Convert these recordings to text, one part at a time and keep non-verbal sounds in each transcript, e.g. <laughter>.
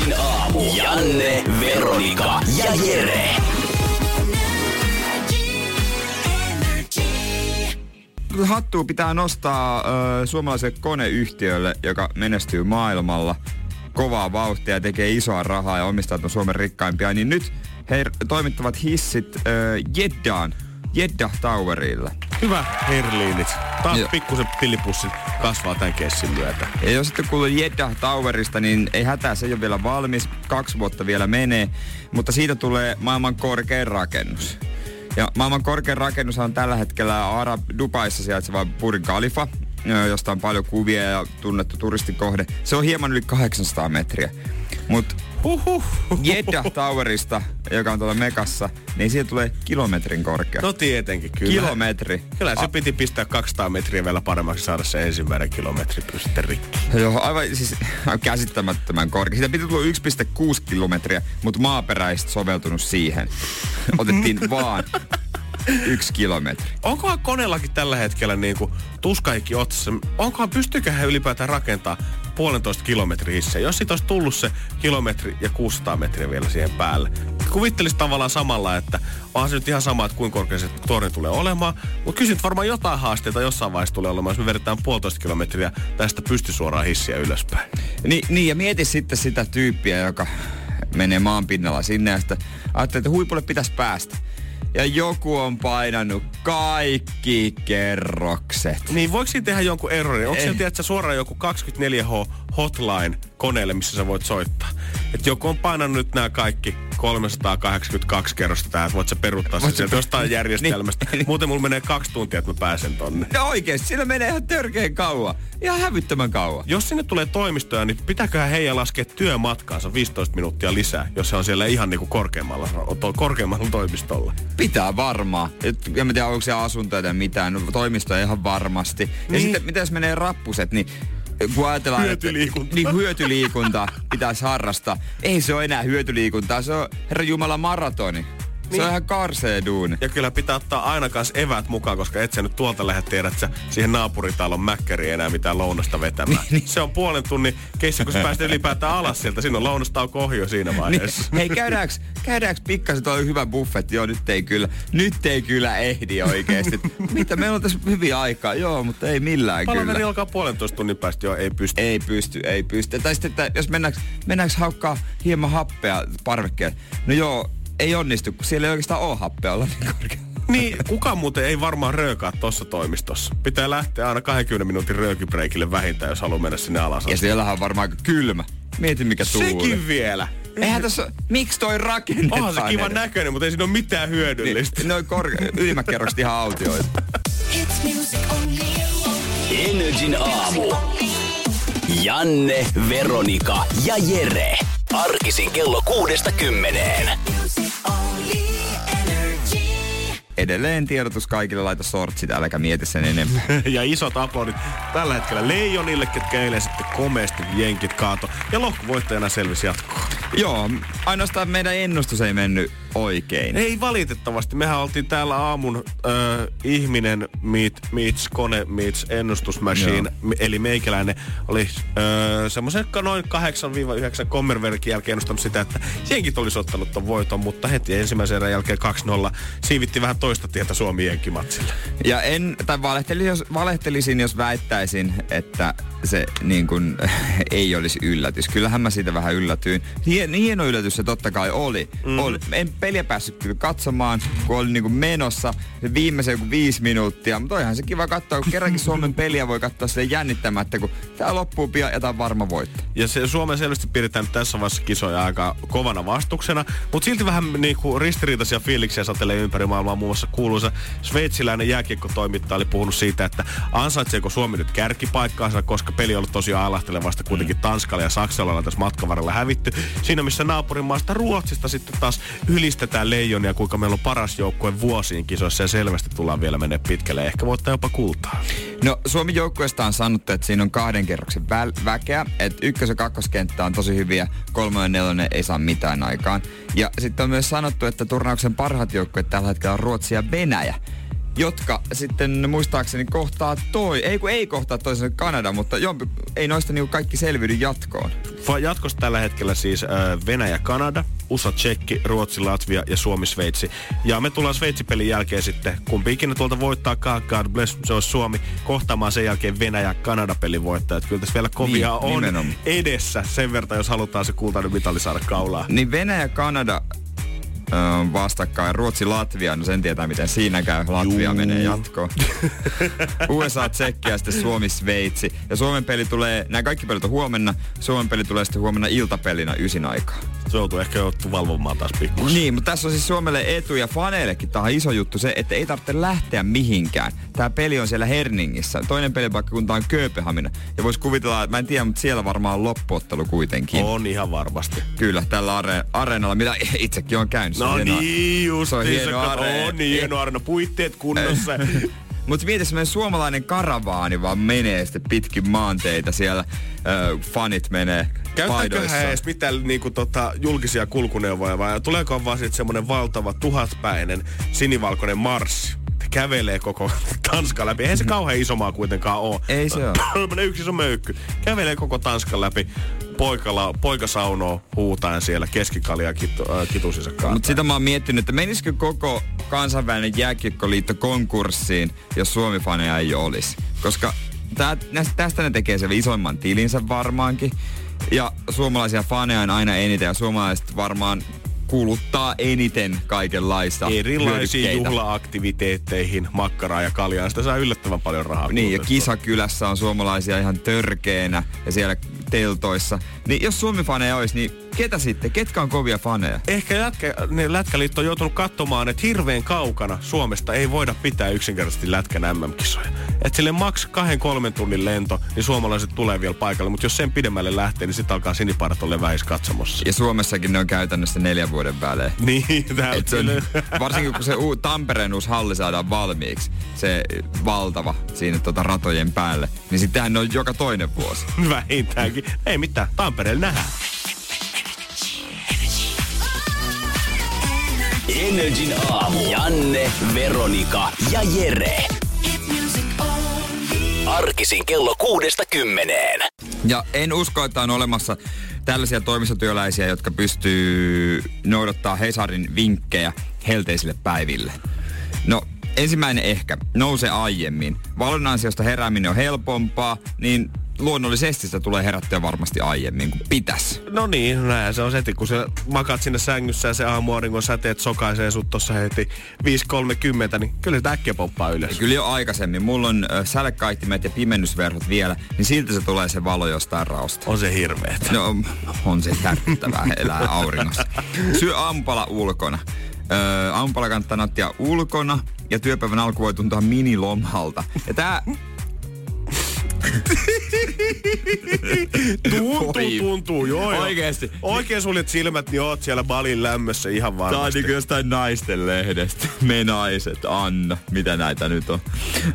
Energin aamu. Janne, Veronika ja Jere. Hattua pitää nostaa ö, suomalaiselle koneyhtiölle, joka menestyy maailmalla kovaa vauhtia ja tekee isoa rahaa ja omistautuu Suomen rikkaimpia, niin nyt he toimittavat hissit ö, Jeddaan, Jeddah Towerilla. Hyvä Herliinit. Taas pikkusen pillipussi kasvaa tämän kessin myötä. Ja jos sitten kuuluu Jeddah Towerista, niin ei hätää, se ei ole vielä valmis. Kaksi vuotta vielä menee, mutta siitä tulee maailman korkein rakennus. Ja maailman korkein rakennus on tällä hetkellä Arab Dubaissa sijaitseva Burj Khalifa, josta on paljon kuvia ja tunnettu turistikohde. Se on hieman yli 800 metriä. Mutta Huhhuh. Jeddah Towerista, joka on tuolla Mekassa, niin siitä tulee kilometrin korkea. No tietenkin, kyllä. Kilometri. Kyllä se piti pistää 200 metriä vielä paremmaksi saada se ensimmäinen kilometri sitten rikki. Joo, aivan siis käsittämättömän korkea. Siitä piti tulla 1,6 kilometriä, mutta maaperäistä soveltunut siihen. Otettiin <laughs> vaan yksi kilometri. Onkohan koneellakin tällä hetkellä niin kuin tuskaikki otsassa, onkohan pystyykö ylipäätään rakentaa puolentoista kilometri hissejä, jos siitä olisi tullut se kilometri ja 600 metriä vielä siihen päälle. Kuvittelisi tavallaan samalla, että onhan se nyt ihan sama, että kuinka korkea se torni tulee olemaan, mutta kyllä nyt varmaan jotain haasteita jossain vaiheessa tulee olemaan, jos me vedetään puolitoista kilometriä tästä pystysuoraan hissiä ylöspäin. Ni, niin, ja mieti sitten sitä tyyppiä, joka menee maan pinnalla sinne ja sitten ajattelee, että huipulle pitäisi päästä ja joku on painanut kaikki kerrokset. Niin, voiko siinä tehdä jonkun errorin? Onko siellä tiedätkö, suoraan joku 24H hotline koneelle, missä sä voit soittaa? Että joku on painanut nyt nämä kaikki 382 kerrosta tähän, että voit sä peruuttaa sen sieltä jostain järjestelmästä. niin, <laughs> Muuten mulla menee kaksi tuntia, että mä pääsen tonne. No oikeesti, sillä menee ihan törkeen kauan. Ihan hävyttömän kauan. Jos sinne tulee toimistoja, niin pitääköhän heidän laskea työmatkaansa 15 minuuttia lisää, jos se on siellä ihan niinku korkeammalla, korkeammalla toimistolla. Pitää varmaan. En mä tiedä, onko se asuntoja tai mitään. No, toimistoja ihan varmasti. Niin. Ja sitten, mitä jos menee rappuset, niin kun ajatellaan, hyötyliikunta. Että, niin hyötyliikunta pitäisi harrastaa. Ei se ole enää hyötyliikuntaa, se on Herra Jumala maratoni. Se niin. on ihan karsee duuni. Ja kyllä pitää ottaa aina kanssa evät mukaan, koska et sä nyt tuolta lähde tiedä, että sä siihen naapuritalon mäkkäriin enää mitään lounasta vetämään. Niin, niin. Se on puolen tunnin keissi, kun sä pääset ylipäätään alas sieltä. Siinä on lounastauko ohi jo siinä niin. vaiheessa. Niin. Hei, käydäänkö, käydäänkö pikkasen, tuo hyvä buffet? Joo, nyt ei kyllä, nyt ei kyllä ehdi oikeesti. Mitä, meillä on tässä hyvin aikaa. Joo, mutta ei millään Palaveri kyllä. alkaa puolentoista tunnin päästä, joo, ei pysty. Ei pysty, ei pysty. Tai sitten, että jos mennäänkö, mennäänkö haukkaa hieman happea parvekkeelle. No joo, ei onnistu, kun siellä ei oikeastaan ole happea olla niin korkealla. Niin, kukaan muuten ei varmaan röökaa tuossa toimistossa. Pitää lähteä aina 20 minuutin röökibreikille vähintään, jos haluaa mennä sinne alas. Ja siellähän on varmaan aika kylmä. Mieti mikä tuuli. Sekin vielä. Eihän tässä, miksi toi rakennetaan? Onhan se kiva näköinen, mutta ei siinä ole mitään hyödyllistä. Niin, noin kor- ylimmät kerrokset ihan autioita. Energin aamu. Janne, Veronika ja Jere. Arkisin kello kuudesta kymmeneen. Edelleen tiedotus kaikille, laita sortsit, äläkä mieti sen enempää. <laughs> ja isot aplodit tällä hetkellä Leijonille, ketkä eilen sitten komeasti jenkit kaato. Ja lohkovoittajana selvisi jatkoon. Joo, ainoastaan meidän ennustus ei mennyt oikein. Ei valitettavasti. Mehän oltiin täällä aamun äh, ihminen meet, meets kone meets ennustusmachine. Joo. Eli meikäläinen oli semmoisen noin 8-9 kommerverkin jälkeen ennustanut sitä, että jenkit olisi ottanut ton voiton, mutta heti ensimmäisen erän jälkeen 2-0 siivitti vähän toista tietä Suomi jenkimatsille. Ja en, tai valehtelisin jos, valehtelisin, jos väittäisin, että se niin kuin, <laughs> ei olisi yllätys. Kyllähän mä siitä vähän yllätyin. Hien, hieno yllätys se totta kai oli. Mm. oli. En peliä päässyt kyllä katsomaan, kun oli niinku menossa se viimeisen joku viisi minuuttia. Mutta onhan se kiva katsoa, kun kerrankin Suomen peliä voi katsoa sille jännittämättä, kun tää loppuu pian ja tää on varma voitto. Ja se Suomen selvästi pidetään tässä vaiheessa kisoja aika kovana vastuksena, mutta silti vähän niinku ristiriitaisia fiiliksiä satelee ympäri maailmaa. Muun muassa kuuluisa sveitsiläinen jääkiekkotoimittaja oli puhunut siitä, että ansaitseeko Suomi nyt kärkipaikkaansa, koska peli on ollut tosiaan alastelevasta kuitenkin Tanskalla ja Saksalla on tässä matkan varrella hävitty. Siinä missä naapurimaasta Ruotsista sitten taas ylistetään leijonia, kuinka meillä on paras joukkue vuosiin kisoissa ja selvästi tullaan vielä menee pitkälle. Ehkä voittaa jopa kultaa. No Suomen joukkueesta on sanottu, että siinä on kahden kerroksen vä- väkeä. Että ykkös- ja kakkoskenttä on tosi hyviä, kolmonen ja nelonen ei saa mitään aikaan. Ja sitten on myös sanottu, että turnauksen parhaat joukkueet tällä hetkellä on Ruotsi ja Venäjä jotka sitten muistaakseni kohtaa toi, ei kun ei kohtaa toisen Kanada, mutta jompi, ei noista niinku kaikki selviydy jatkoon. Jatkossa tällä hetkellä siis äh, Venäjä, Kanada, USA, Tsekki, Ruotsi, Latvia ja Suomi, Sveitsi. Ja me tullaan Sveitsi-pelin jälkeen sitten, kumpi ikinä tuolta voittaa, God bless, se olisi Suomi, kohtaamaan sen jälkeen Venäjä, Kanada-pelin voittajat. Kyllä tässä vielä kovia niin, on nimenomaan. edessä sen verran, jos halutaan se kultainen mitali saada kaulaa. Niin Venäjä, Kanada, vastakkain. Ruotsi-Latvia, no sen tietää miten siinä käy. Latvia Juu. menee jatkoon. <laughs> USA, Tsekki ja sitten Suomi-Sveitsi. Ja Suomen peli tulee, nämä kaikki pelit on huomenna. Suomen peli tulee sitten huomenna iltapelinä ysin aikaa. Se joutuu ehkä joutuu valvomaan taas pikkuisen. Niin, mutta tässä on siis Suomelle etu ja faneillekin tämä on iso juttu se, että ei tarvitse lähteä mihinkään. Tämä peli on siellä Herningissä. Toinen pelipaikkakunta on Kööpenhamina. Ja voisi kuvitella, että mä en tiedä, mutta siellä varmaan on loppuottelu kuitenkin. On ihan varmasti. Kyllä, tällä are- areenalla, mitä <laughs> itsekin on käynyt. No niin, just se on hieno areena. On niin hieno areena, puitteet kunnossa. <laughs> Mutta mieti semmoinen suomalainen karavaani vaan menee sitten pitkin maanteita siellä. Äh, fanit menee Käyttääköhän edes mitään niinku, tota, julkisia kulkuneuvoja vai tuleeko vaan sitten semmoinen valtava tuhatpäinen sinivalkoinen marssi? Kävelee koko Tanskan läpi. Eihän se kauhean iso maa kuitenkaan ole. Ei se ole. <laughs> yksi iso möykky. Kävelee koko Tanskan läpi. Poikala, poika saunoo huutaen siellä keskikalia kitu, äh, kitusinsa kanssa. Mutta sitä mä oon miettinyt, että menisikö koko kansainvälinen jääkiekkoliitto konkurssiin, jos Suomi-faneja ei olisi. Koska tää, tästä ne tekee sen isoimman tilinsä varmaankin. Ja suomalaisia faneja on aina eniten ja suomalaiset varmaan kuluttaa eniten kaikenlaista Erilaisiin juhlaaktiviteetteihin, makkaraa ja kaljaa. Sitä saa yllättävän paljon rahaa. Niin, ja kisakylässä on suomalaisia ihan törkeenä ja siellä teltoissa. Niin jos Suomi-faneja olisi, niin ketä sitten? Ketkä on kovia faneja? Ehkä lätkä, ne Lätkäliitto on joutunut katsomaan, että hirveän kaukana Suomesta ei voida pitää yksinkertaisesti Lätkän MM-kisoja. Että sille maks kahden kolmen tunnin lento, niin suomalaiset tulee vielä paikalle. Mutta jos sen pidemmälle lähtee, niin sitten alkaa siniparat olla vähis katsomossa. Ja Suomessakin ne on käytännössä neljän vuoden välein. <laughs> Niin, se on, Varsinkin kun se uu, Tampereen uusi halli saadaan valmiiksi, se valtava siinä tota ratojen päälle, niin sittenhän ne on joka toinen vuosi. <laughs> Vähintäänkin. Ei mitään, Tampereella nähdään. Energin aamu. Janne, Veronika ja Jere. Arkisin kello kuudesta kymmeneen. Ja en usko, että on olemassa tällaisia toimistotyöläisiä, jotka pystyy noudattaa Hesarin vinkkejä helteisille päiville. No, ensimmäinen ehkä, nouse aiemmin. Valon ansiosta herääminen on helpompaa, niin luonnollisesti sitä tulee herättyä varmasti aiemmin kuin pitäisi. No niin, näin se on se, kun sä makaat sinne sängyssä ja se aamuauringon säteet sokaisee sut tossa heti 5.30, niin kyllä sitä äkkiä pomppaa ylös. Ja kyllä jo aikaisemmin. Mulla on äh, ja pimennysverhot vielä, niin silti se tulee se valo jostain raosta. On se hirveet. No, on se järkyttävää <laughs> elää auringossa. Syö aamupala ulkona. Öö, aamupala kannattaa nauttia ulkona ja työpäivän alku voi tuntua minilomhalta. Ja tää <laughs> <laughs> tuntuu, tuntuu, joo, joo. Oikeesti. Oikein suljet silmät, niin oot siellä balin lämmössä ihan varmasti. Tää on niinku jostain naisten lehdestä. Me naiset, Anna. Mitä näitä nyt on?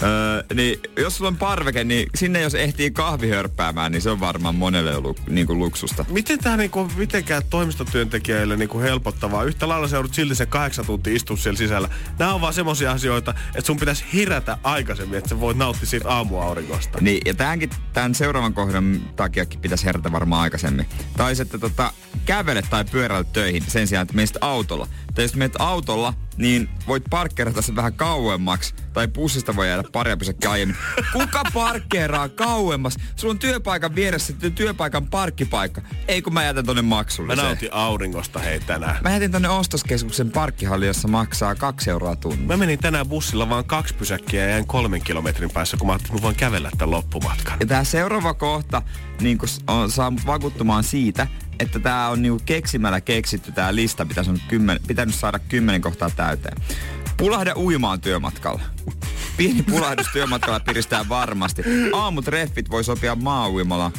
Öö, niin, jos sulla on parveke, niin sinne jos ehtii kahvihörppäämään, niin se on varmaan monelle lu, niinku luksusta. Miten tää niinku mitenkään toimistotyöntekijöille niinku helpottavaa? Yhtä lailla se joudut silti sen kahdeksan tuntia istua siellä sisällä. Nämä on vaan semmosia asioita, että sun pitäisi hirätä aikaisemmin, että sä voit nauttia siitä aamuauringosta. Niin, ja tämänkin, tämän seuraavan kohdan takiakin pitäisi herätä varmaan aikaisemmin. Tai että tota, kävele tai pyöräile töihin sen sijaan, että menisit autolla. Tai jos menet autolla, niin voit parkkeerata sen vähän kauemmaksi. Tai bussista voi jäädä pari pysäkkiä aiemmin. Kuka parkkeeraa kauemmas? Sulla on työpaikan vieressä työpaikan parkkipaikka. Ei kun mä jätän tonne Mä maksulliseen. nautin auringosta hei tänään. Mä jätin tonne ostoskeskuksen parkkihalli, jossa maksaa kaksi euroa tunti. Mä menin tänään bussilla vaan kaksi pysäkkiä ja jäin kolmen kilometrin päässä, kun mä ajattelin, että mä voin kävellä tämän loppumatkan. Ja tää seuraava kohta niin on, saa mut vakuuttumaan siitä, että tää on niinku keksimällä keksitty tää lista, pitäisi on kymmen, pitänyt saada kymmenen kohtaa täyteen. Pulahda uimaan työmatkalla. Pieni pulahdus työmatkalla piristää varmasti. Aamutreffit voi sopia maa-uimalla.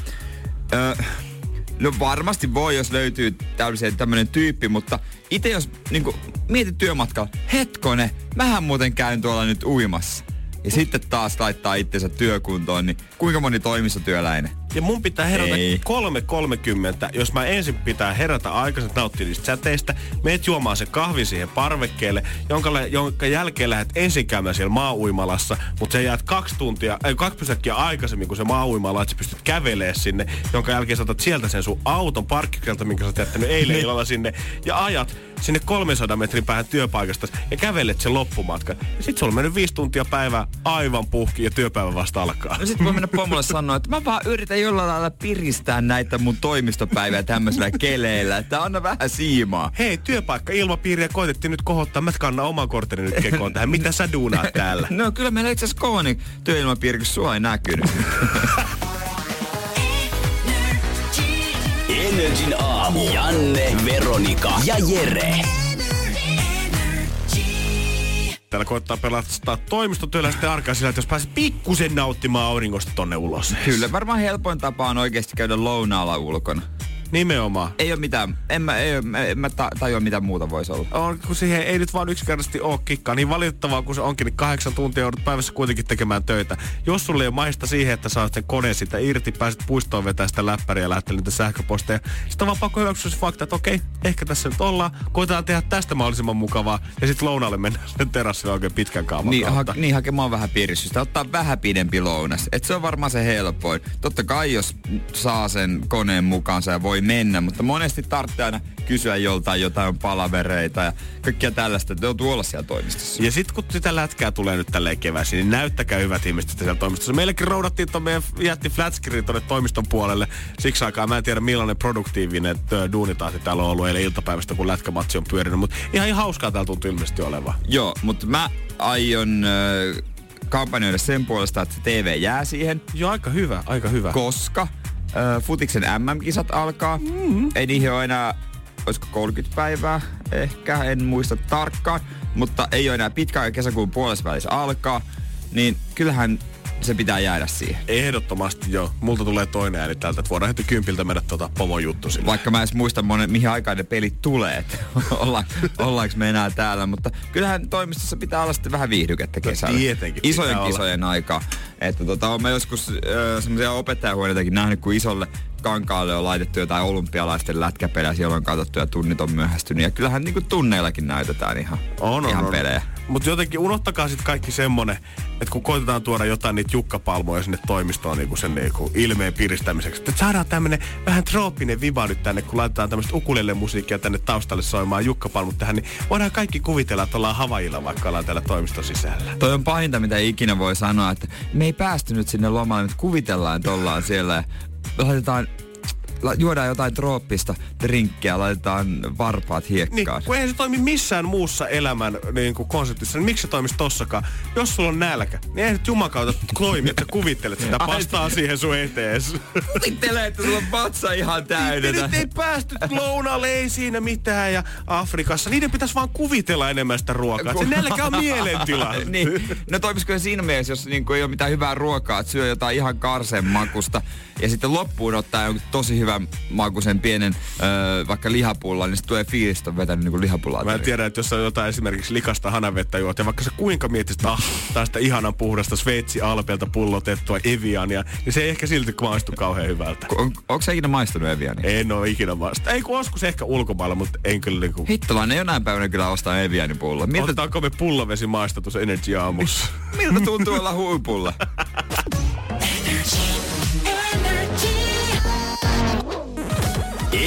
Öö, no varmasti voi, jos löytyy tällaisen tämmönen tyyppi, mutta itse jos niinku, mietit työmatkalla, hetkone, mähän muuten käyn tuolla nyt uimassa. Ja sitten taas laittaa itsensä työkuntoon, niin kuinka moni toimistotyöläinen? Ja mun pitää herätä Ei. 3.30, jos mä ensin pitää herätä aikaisin nauttia niistä säteistä. Meet juomaan se kahvi siihen parvekkeelle, jonka, jonka jälkeen lähdet ensin käymään siellä maa-uimalassa, mutta sä jäät kaksi tuntia, ei, kaksi pysäkkiä aikaisemmin kuin se maa-uimala, että sä pystyt kävelee sinne, jonka jälkeen saatat sieltä sen sun auton parkkikelta, minkä sä oot jättänyt eilen illalla sinne, ja ajat sinne 300 metrin päähän työpaikasta ja kävelet sen loppumatkan. Ja sit sulla on mennyt viisi tuntia päivää aivan puhki ja työpäivä vasta alkaa. No sit voi mennä pomolle sanoa, että mä vaan yritän jollain lailla piristää näitä mun toimistopäiviä tämmöisellä keleillä, että anna vähän siimaa. hei, työpaikka ilmapiiriä koitettiin nyt kohottaa, mä kannan oman korttelin nyt kekoon tähän. Mitä sä duunaat täällä? No kyllä meillä itse asiassa Koonin työilmapiiri, kun sua ei näkynyt. <laughs> Energin aamu. Janne, Veronika ja Jere. Täällä koittaa pelastaa toimistotyöläisten arkaa sillä, että jos pääsee pikkusen nauttimaan auringosta tonne ulos. Kyllä, varmaan helpoin tapa on oikeasti käydä lounaalla ulkona. Nimenomaan. Ei ole mitään, en mä, ei, en mä ta- tajua mitä muuta voisi olla. On, kun siihen ei nyt vaan yksinkertaisesti ole kikkaa. Niin valitettavaa kuin se onkin, niin kahdeksan tuntia joudut päivässä kuitenkin tekemään töitä. Jos sulle ei ole maista siihen, että saat sen koneen sitä irti, pääset puistoon vetää sitä läppäriä ja lähteä niitä sähköposteja. Sitten on vaan pakko hyväksyä se fakta, että okei, ehkä tässä nyt ollaan. Koitetaan tehdä tästä mahdollisimman mukavaa. Ja sitten lounaalle mennään sen terassille oikein pitkän kaavan Niin, kautta. ha- niin hakemaan vähän piristystä, ottaa vähän pidempi lounas. Et se on varmaan se helpoin. Totta kai jos saa sen koneen mukaansa ja voi mennä, mutta monesti tarvitsee aina kysyä joltain jotain palavereita ja kaikkia tällaista, että joutuu olla siellä toimistossa. Ja sitten kun sitä lätkää tulee nyt tälleen keväisin, niin näyttäkää hyvät ihmiset että siellä toimistossa. Meillekin roudattiin tuon meidän jätti flatscreen tuonne toimiston puolelle. Siksi aikaa mä en tiedä millainen produktiivinen duunitahti täällä on ollut eilen iltapäivästä, kun lätkämatsi on pyörinyt. Mutta ihan, ihan hauskaa täällä tuntuu ilmeisesti olevan. Joo, mutta mä aion äh, kampanjoida sen puolesta, että TV jää siihen, Joo, aika hyvä, aika hyvä. koska futiksen MM-kisat alkaa. Mm-hmm. Ei niihin ole enää, olisiko 30 päivää ehkä, en muista tarkkaan, mutta ei ole enää pitkä aika kesäkuun puolessa välissä alkaa, niin kyllähän se pitää jäädä siihen. Ehdottomasti joo. Multa tulee toinen ääni täältä, että voidaan heti kympiltä mennä tota pomon juttu sinne. Vaikka mä en muista, monen, mihin aikaan ne pelit tulee, että <laughs> olla, ollaanko me enää täällä. Mutta kyllähän toimistossa pitää olla sitten vähän viihdykettä kesällä. tietenkin Isojen pitää olla. kisojen aikaa. Että tota, on mä joskus äh, semmoisia opettajahuoneitakin nähnyt, kun isolle kankaalle on laitettu jotain olympialaisten lätkäpelejä, siellä on katsottu ja tunnit on myöhästynyt. Ja kyllähän niinku tunneillakin näytetään ihan, On, on, ihan on. pelejä. Mutta jotenkin unohtakaa sitten kaikki semmonen, että kun koitetaan tuoda jotain niitä jukkapalmoja sinne toimistoon niinku sen niinku ilmeen piristämiseksi, että saadaan tämmönen vähän trooppinen viba nyt tänne, kun laitetaan tämmöistä ukulele musiikkia tänne taustalle soimaan jukkapalmut tähän, niin voidaan kaikki kuvitella, että ollaan Havailla, vaikka ollaan täällä toimiston sisällä. Toi on pahinta, mitä ikinä voi sanoa, että me ei päästy nyt sinne lomalle, nyt kuvitellaan, että ollaan siellä laitetaan la- juodaan jotain trooppista drinkkiä, laitetaan varpaat Niin, hiekkaan. kun eihän se toimi missään muussa elämän niin kuin konseptissa, niin miksi se toimisi tossakaan? Jos sulla on nälkä, niin eihän nyt jumakauta toimi, että kuvittelet sitä pastaa siihen sun etees. Kuvittelee, että sulla on vatsa ihan täynnä. nyt ei päästy lounaalle, ei siinä mitään. Ja Afrikassa, niiden pitäisi vaan kuvitella enemmän sitä ruokaa. Se nälkä on mielentila. <laughs> niin, no toimisiko se siinä mielessä, jos niinku ei ole mitään hyvää ruokaa, että syö jotain ihan karsen makusta ja sitten loppuun ottaa jonkun tosi hyvän makuisen pienen öö, vaikka lihapullan, niin sitten tulee fiilis, että on vetänyt niinku lihapullaa. Mä en tiedä, että jos sä jotain esimerkiksi likasta hanavettä juot, ja vaikka sä kuinka mietisit, ah, tästä ihanan puhdasta Sveitsi Alpeelta pullotettua Eviania, niin se ei ehkä silti maistu kauhean hyvältä. On, onko sä ikinä maistanut Eviania? En oo ikinä vasta. Ei kun oskus ehkä ulkomailla, mutta en kyllä niinku... Hittolainen jonain päivänä kyllä ostaa Evianin pulla. Miltä, Otetaanko me pullavesi maistatus Energy aamussa? miltä tuntuu olla huipulla?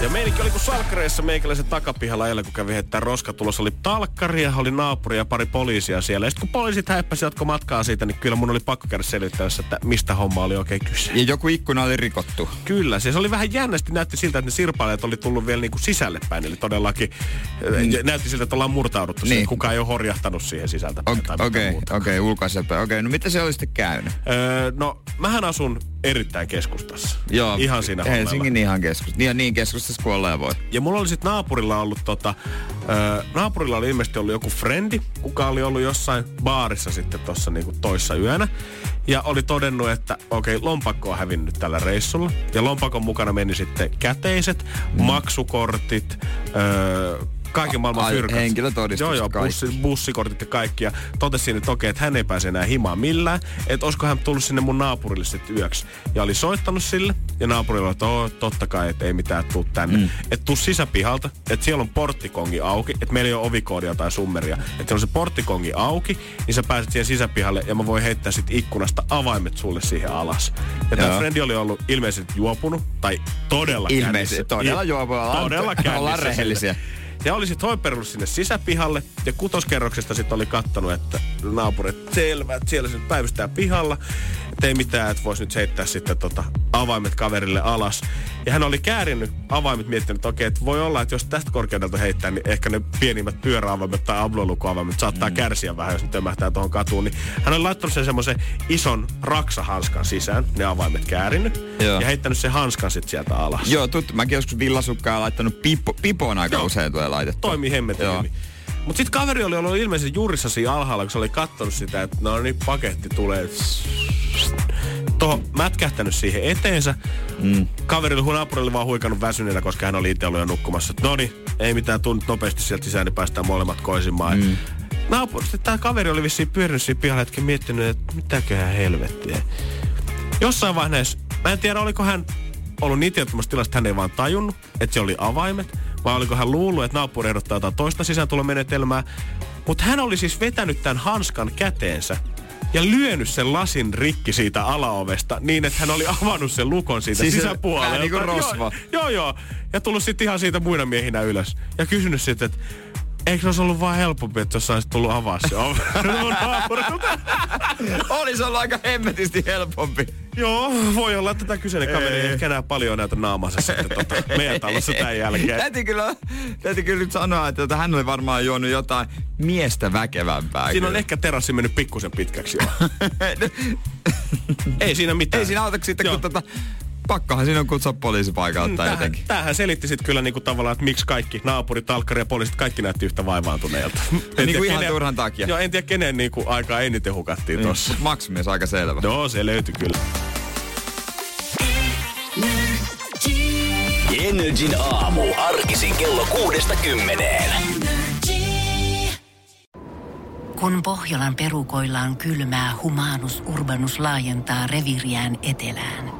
Ja meininki oli kuin salkkareissa meikäläisen takapihalla eilen, kun kävi heittää roskatulos. Oli talkkaria, oli naapuri ja pari poliisia siellä. Ja sitten kun poliisit häippäsi jatko matkaa siitä, niin kyllä mun oli pakko käydä selvittämässä, että mistä homma oli oikein kyse. Ja joku ikkuna oli rikottu. Kyllä, se oli vähän jännästi. Näytti siltä, että ne sirpailijat oli tullut vielä niin kuin sisälle päin. Eli todellakin mm. näytti siltä, että ollaan murtauduttu niin. siihen. Kukaan ei ole horjahtanut siihen sisältä. Okei, okei, okay, okay, Okei, okay, no mitä se oli sitten käynyt? Öö, no, mähän asun erittäin keskustassa. Joo. Ihan siinä Helsingin ihan keskustassa. Niin, niin keskustassa kuin ollaan voi. Ja mulla oli sitten naapurilla ollut tota, ö, naapurilla oli ilmeisesti ollut joku frendi, kuka oli ollut jossain baarissa sitten tuossa niinku toissa yönä. Ja oli todennut, että okei, okay, lompakko on hävinnyt tällä reissulla. Ja lompakon mukana meni sitten käteiset, mm. maksukortit, ö, kaiken maailman Ai, fyrkat. Henkilötodistus, Joo, joo, bussi, bussikortit ja kaikki. Ja totesin, että okei, että hän ei pääse enää himaan millään. Että olisiko hän tullut sinne mun naapurille sitten yöksi. Ja oli soittanut sille. Ja naapurilla oli, että oh, totta kai, että ei mitään tuu tänne. Mm. Että tuu sisäpihalta, että siellä on porttikongi auki. Että meillä ei ole ovikoodia tai summeria. Että siellä on se porttikongi auki, niin sä pääset siihen sisäpihalle ja mä voin heittää sit ikkunasta avaimet sulle siihen alas. Ja tämä frendi oli ollut ilmeisesti juopunut, tai todella Ilmeisesti, todella juopunut. Todella <laughs> kännissä. Ollaan rehellisiä. Ja oli sitten hoiperunut sinne sisäpihalle ja kutoskerroksesta sitten oli kattonut, että naapurit selvä, että siellä se päivystää pihalla. Että ei mitään, että voisi nyt heittää sitten tota avaimet kaverille alas. Ja hän oli käärinyt avaimet miettinyt, että okei, että voi olla, että jos tästä korkeudelta heittää, niin ehkä ne pienimmät pyöräavaimet tai ablolukuavaimet saattaa mm. kärsiä vähän, jos ne tömähtää tuohon katuun. Niin hän oli laittanut sen semmoisen ison raksahanskan sisään, ne avaimet käärinyt, Joo. ja heittänyt sen hanskan sitten sieltä alas. Joo, tuttu. Mäkin joskus villasukkaa laittanut pipo, pipoon aika Joo. usein tulee laitettu. Toimii hemmetin hyvin. Mutta sitten kaveri oli ollut ilmeisesti juurissa siinä alhaalla, kun se oli kattonut sitä, että no niin, paketti tulee tuohon mätkähtänyt siihen eteensä. Mm. Kaverilla naapurilla vaan huikannut väsyneenä, koska hän oli itse ollut jo nukkumassa. No niin, ei mitään tunnut nopeasti sieltä sisään, niin päästään molemmat koisimaan. Mm. Naapuri, tämä kaveri oli vissiin pyörinyt siinä pihalla hetken miettinyt, että mitäköhän helvettiä. Jossain vaiheessa, mä en tiedä oliko hän ollut niin tietysti tilassa, että hän ei vaan tajunnut, että se oli avaimet. Vai oliko hän luullut, että naapuri ehdottaa jotain toista sisääntulomenetelmää. Mutta hän oli siis vetänyt tämän hanskan käteensä ja lyönyt sen lasin rikki siitä alaovesta niin, että hän oli avannut sen lukon siitä siis sisäpuolelta. niin kuin rosva. Joo, joo, joo. Ja tullut sitten ihan siitä muina miehinä ylös. Ja kysynyt sitten, että Eikö se olisi ollut vaan helpompi, että jos olisi tullut avaa se <laughs> <laughs> Olisi ollut aika hemmetisti helpompi. Joo, voi olla, että tämä kyseinen kaveri ei ehkä enää paljon näytä naamansa sitten tota, meidän talossa tämän jälkeen. Täytyy kyllä, täytyy kyllä nyt sanoa, että tota, hän oli varmaan juonut jotain miestä väkevämpää. Siinä kyllä. on ehkä terassi mennyt pikkusen pitkäksi jo. <laughs> ei siinä mitään. Ei siinä auta sitten, kun tota, pakkohan siinä on kutsua poliisipaikalle tai tämähän, jotenkin. Tämähän selitti sitten kyllä niinku tavallaan, että miksi kaikki naapurit, talkkari ja poliisit, kaikki näytti yhtä vaivaantuneelta. En niinku ihan kenen, turhan takia. Joo, en tiedä kenen niinku aikaa eniten hukattiin niin, tossa. Maksumies aika selvä. Joo, se löytyi kyllä. Energin aamu. Arkisin kello kuudesta kymmeneen. Kun Pohjolan perukoillaan kylmää, humanus urbanus laajentaa reviriään etelään –